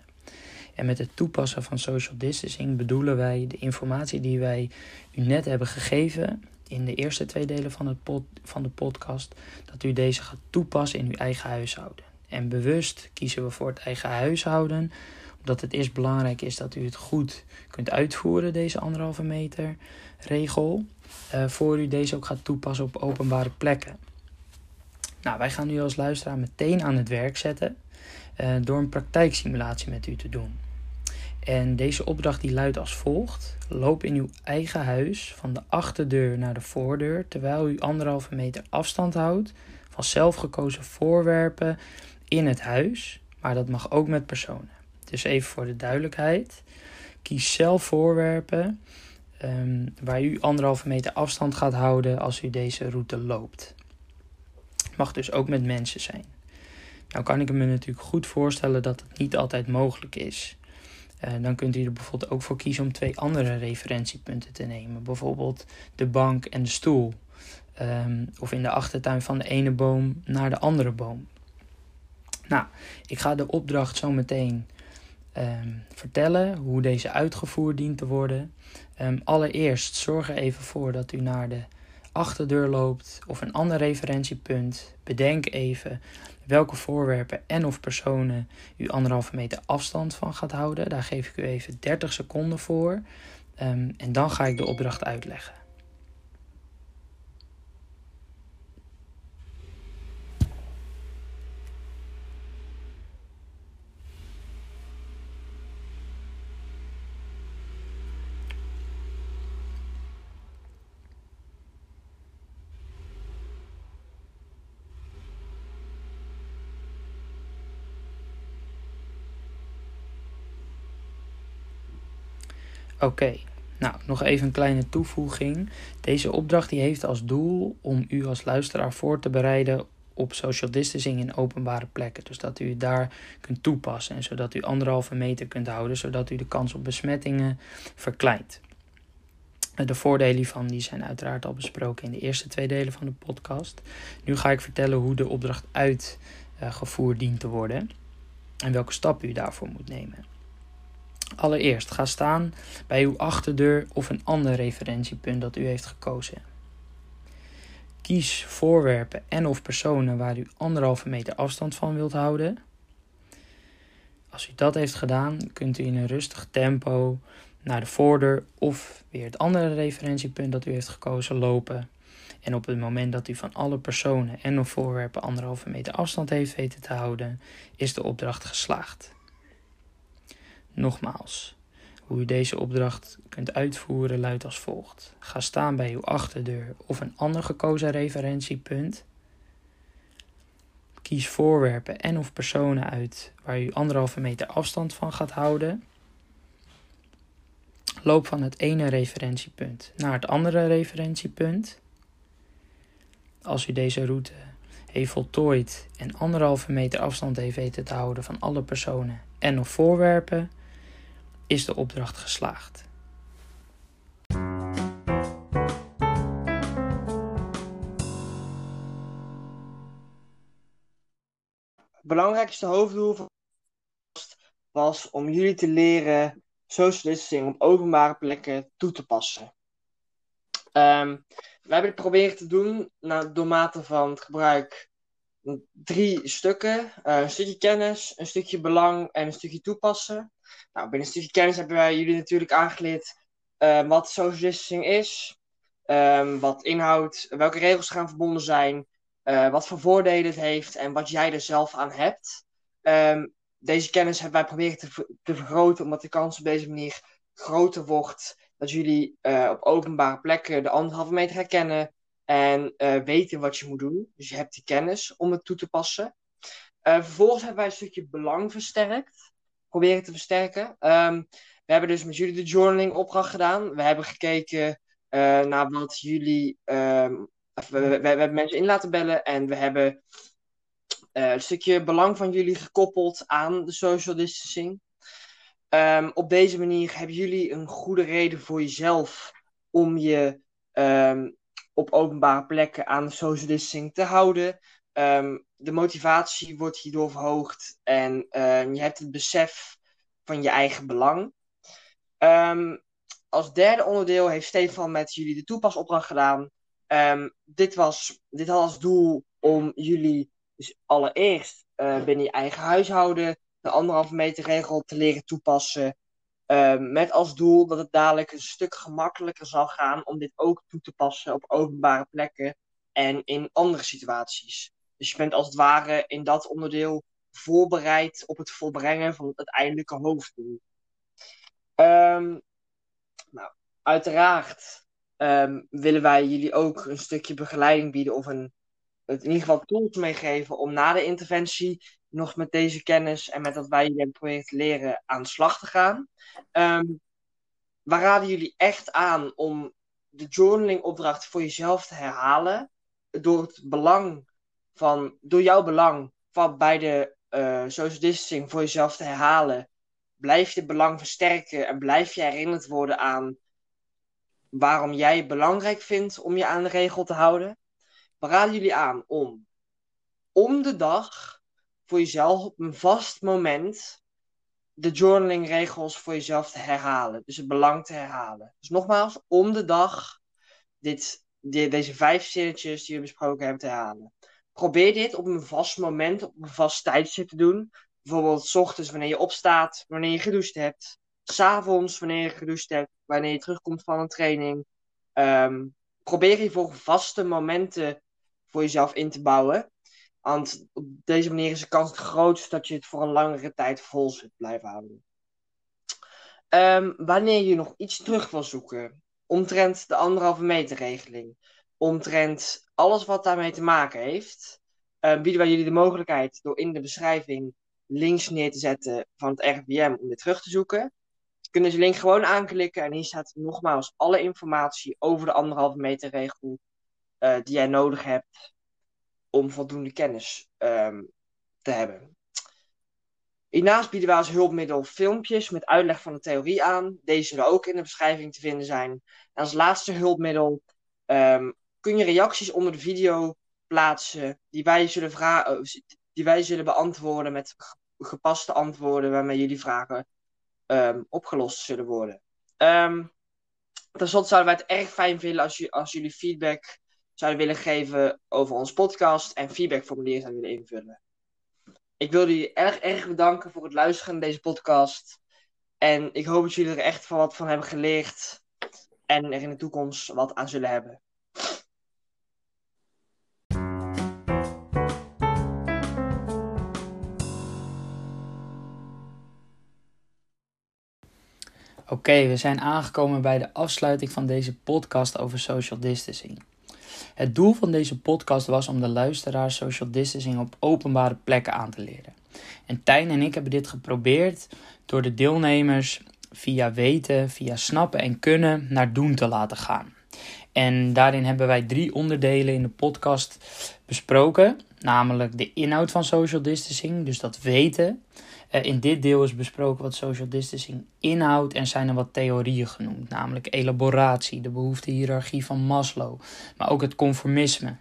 Speaker 1: En met het toepassen van social distancing bedoelen wij de informatie die wij u net hebben gegeven in de eerste twee delen van, het van de podcast, dat u deze gaat toepassen in uw eigen huishouden. En bewust kiezen we voor het eigen huishouden, omdat het eerst belangrijk is dat u het goed kunt uitvoeren, deze anderhalve meter regel, uh, voor u deze ook gaat toepassen op openbare plekken. Nou, wij gaan u als luisteraar meteen aan het werk zetten uh, door een praktijksimulatie met u te doen. En deze opdracht die luidt als volgt. Loop in uw eigen huis van de achterdeur naar de voordeur terwijl u anderhalve meter afstand houdt van zelfgekozen voorwerpen in het huis, maar dat mag ook met personen. Dus even voor de duidelijkheid. Kies zelf voorwerpen um, waar u anderhalve meter afstand gaat houden als u deze route loopt. Mag dus ook met mensen zijn. Nou kan ik me natuurlijk goed voorstellen dat het niet altijd mogelijk is. Uh, dan kunt u er bijvoorbeeld ook voor kiezen om twee andere referentiepunten te nemen. Bijvoorbeeld de bank en de stoel. Um, of in de achtertuin van de ene boom naar de andere boom. Nou, ik ga de opdracht zo meteen um, vertellen hoe deze uitgevoerd dient te worden. Um, allereerst zorg er even voor dat u naar de achterdeur loopt of een ander referentiepunt. Bedenk even welke voorwerpen en of personen u anderhalve meter afstand van gaat houden. Daar geef ik u even 30 seconden voor. Um, en dan ga ik de opdracht uitleggen. Oké, nou nog even een kleine toevoeging. Deze opdracht die heeft als doel om u als luisteraar voor te bereiden op social distancing in openbare plekken. Dus dat u daar kunt toepassen en zodat u anderhalve meter kunt houden, zodat u de kans op besmettingen verkleint. De voordelen hiervan die zijn uiteraard al besproken in de eerste twee delen van de podcast. Nu ga ik vertellen hoe de opdracht uitgevoerd dient te worden en welke stappen u daarvoor moet nemen. Allereerst ga staan bij uw achterdeur of een ander referentiepunt dat u heeft gekozen. Kies voorwerpen en of personen waar u anderhalve meter afstand van wilt houden. Als u dat heeft gedaan, kunt u in een rustig tempo naar de voordeur of weer het andere referentiepunt dat u heeft gekozen lopen. En op het moment dat u van alle personen en of voorwerpen anderhalve meter afstand heeft weten te houden, is de opdracht geslaagd. Nogmaals, hoe u deze opdracht kunt uitvoeren luidt als volgt. Ga staan bij uw achterdeur of een ander gekozen referentiepunt. Kies voorwerpen en of personen uit waar u anderhalve meter afstand van gaat houden. Loop van het ene referentiepunt naar het andere referentiepunt. Als u deze route heeft voltooid en anderhalve meter afstand heeft weten te houden van alle personen en of voorwerpen, is de opdracht geslaagd.
Speaker 2: Het belangrijkste hoofddoel van was om jullie te leren social distancing op openbare plekken toe te passen. Um, we hebben dit proberen te doen nou, door mate van het gebruik drie stukken. Uh, een stukje kennis, een stukje belang en een stukje toepassen. Nou, binnen een stukje kennis hebben wij jullie natuurlijk aangeleerd uh, wat social distancing is, um, wat inhoudt, welke regels gaan verbonden zijn, uh, wat voor voordelen het heeft en wat jij er zelf aan hebt. Um, deze kennis hebben wij proberen te, te, vergroten, omdat de kans op deze manier groter wordt dat jullie uh, op openbare plekken de anderhalve meter herkennen en weten wat je moet doen. Dus je hebt die kennis om het toe te passen. vervolgens hebben wij een stukje belang versterkt proberen te versterken. Um, we hebben dus met jullie de journaling opdracht gedaan. We hebben gekeken uh, naar wat jullie. Um, we, we, hebben mensen in laten bellen en we hebben uh, een stukje belang van jullie gekoppeld aan de social distancing. Um, op deze manier hebben jullie een goede reden voor jezelf om je op openbare plekken aan de social distancing te houden. Um, de motivatie wordt hierdoor verhoogd en uh, je hebt het besef van je eigen belang. Um, als derde onderdeel heeft Stefan met jullie de toepasopdracht gedaan. Dit, was, dit had als doel om jullie dus allereerst uh, binnen je eigen huishouden de anderhalve meter regel te leren toepassen. met als doel dat het dadelijk een stuk gemakkelijker zal gaan om dit ook toe te passen op openbare plekken en in andere situaties. Dus je bent als het ware in dat onderdeel voorbereid op het volbrengen van het uiteindelijke hoofddoel. Um, nou, uiteraard um, willen wij jullie ook een stukje begeleiding bieden of een, in ieder geval tools meegeven om na de interventie nog met deze kennis en met wat wij jullie hebben proberen te leren aan de slag te gaan. Um, we raden jullie echt aan om de journaling opdracht voor jezelf te herhalen door het belang van door jouw belang van bij de uh, social distancing voor jezelf te herhalen, blijf je belang versterken en blijf je herinnerd worden aan waarom jij het belangrijk vindt om je aan de regel te houden. We raden jullie aan om om de dag voor jezelf op een vast moment de journaling-regels voor jezelf te herhalen. Dus het belang te herhalen. Dus nogmaals, om de dag dit, deze vijf zinnetjes die we besproken hebben te herhalen probeer dit op een vast moment, op een vast tijdstip te doen. Bijvoorbeeld s ochtends wanneer je opstaat, wanneer je gedoucht hebt. S'avonds wanneer je gedoucht hebt, wanneer je terugkomt van een training. Um, probeer hiervoor vaste momenten voor jezelf in te bouwen. Want op deze manier is de kans het grootst dat je het voor een langere tijd vol zult blijven houden. Um, wanneer je nog iets terug wil zoeken, omtrent de anderhalve meter regeling, omtrent alles wat daarmee te maken heeft, uh, bieden wij jullie de mogelijkheid door in de beschrijving links neer te zetten van het RVM om dit terug te zoeken. kunnen ze link gewoon aanklikken en hier staat nogmaals alle informatie over de anderhalve meter regel uh, die jij nodig hebt om voldoende kennis um, te hebben. Hiernaast bieden wij als hulpmiddel filmpjes met uitleg van de theorie aan. Deze zullen ook in de beschrijving te vinden zijn. En als laatste hulpmiddel um, kun je reacties onder de video plaatsen die wij zullen, vragen, die wij zullen beantwoorden met gepaste antwoorden waarmee jullie vragen um, opgelost zullen worden. Um, Ten slotte zouden wij het erg fijn vinden als, als jullie feedback zouden willen geven over ons podcast en feedbackformulier zouden willen invullen. Ik wil jullie erg, erg bedanken voor het luisteren naar deze podcast. En ik hoop dat jullie er echt van wat van hebben geleerd. En er in de toekomst wat aan zullen hebben.
Speaker 1: Oké, we zijn aangekomen bij de afsluiting van deze podcast over social distancing. Het doel van deze podcast was om de luisteraars social distancing op openbare plekken aan te leren. En Tijn en ik hebben dit geprobeerd door de deelnemers via weten, via snappen en kunnen naar doen te laten gaan. En daarin hebben wij drie onderdelen in de podcast besproken, namelijk de inhoud van social distancing, dus dat weten. In dit deel is besproken wat social distancing inhoudt en zijn er wat theorieën genoemd, namelijk elaboratie, de behoeftehiërarchie van Maslow, maar ook het conformisme.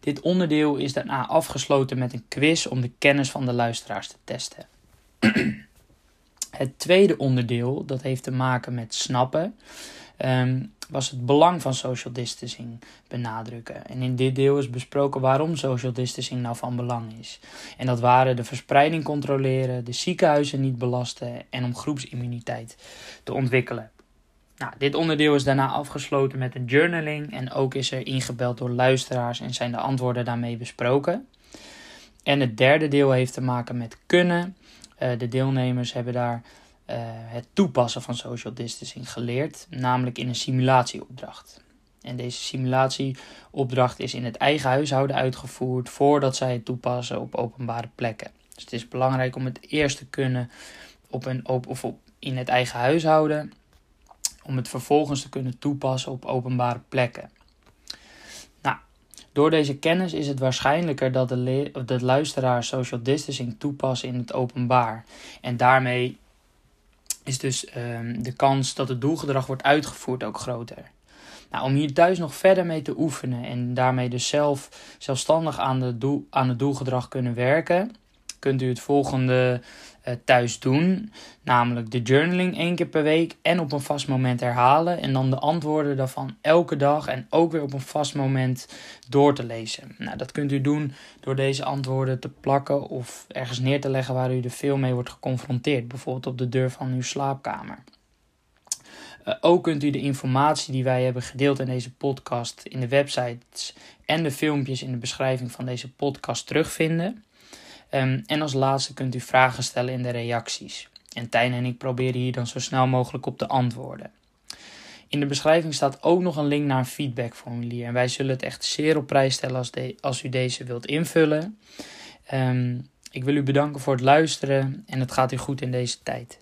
Speaker 1: Dit onderdeel is daarna afgesloten met een quiz om de kennis van de luisteraars te testen. Het tweede onderdeel, dat heeft te maken met snappen, ehm, was het belang van social distancing benadrukken. En in dit deel is besproken waarom social distancing nou van belang is. En dat waren de verspreiding controleren, de ziekenhuizen niet belasten en om groepsimmuniteit te ontwikkelen. Nou, dit onderdeel is daarna afgesloten met een journaling en ook is er ingebeld door luisteraars en zijn de antwoorden daarmee besproken. En het derde deel heeft te maken met kunnen. Uh, de deelnemers hebben daar uh, het toepassen van social distancing geleerd, namelijk in een simulatieopdracht. En deze simulatieopdracht is in het eigen huishouden uitgevoerd voordat zij het toepassen op openbare plekken. Dus het is belangrijk om het eerst te kunnen op een, op, of in het eigen huishouden, om het vervolgens te kunnen toepassen op openbare plekken. Nou, door deze kennis is het waarschijnlijker dat de, dat luisteraars social distancing toepassen in het openbaar en daarmee is dus um, de kans dat het doelgedrag wordt uitgevoerd ook groter. Nou, om hier thuis nog verder mee te oefenen en daarmee dus zelf zelfstandig aan, de doel, aan het doelgedrag kunnen werken, kunt u het volgende thuis doen. Namelijk de journaling één keer per week en op een vast moment herhalen. En dan de antwoorden daarvan elke dag en ook weer op een vast moment door te lezen. Nou, dat kunt u doen door deze antwoorden te plakken of ergens neer te leggen waar u er veel mee wordt geconfronteerd. Bijvoorbeeld op de deur van uw slaapkamer. Uh, ook kunt u de informatie die wij hebben gedeeld in deze podcast in de websites en de filmpjes in de beschrijving van deze podcast terugvinden. Um, en als laatste kunt u vragen stellen in de reacties. En Tijn en ik proberen hier dan zo snel mogelijk op te antwoorden. In de beschrijving staat ook nog een link naar een feedbackformulier. En wij zullen het echt zeer op prijs stellen als, als u deze wilt invullen. Um, ik wil u bedanken voor het luisteren en het gaat u goed in deze tijd.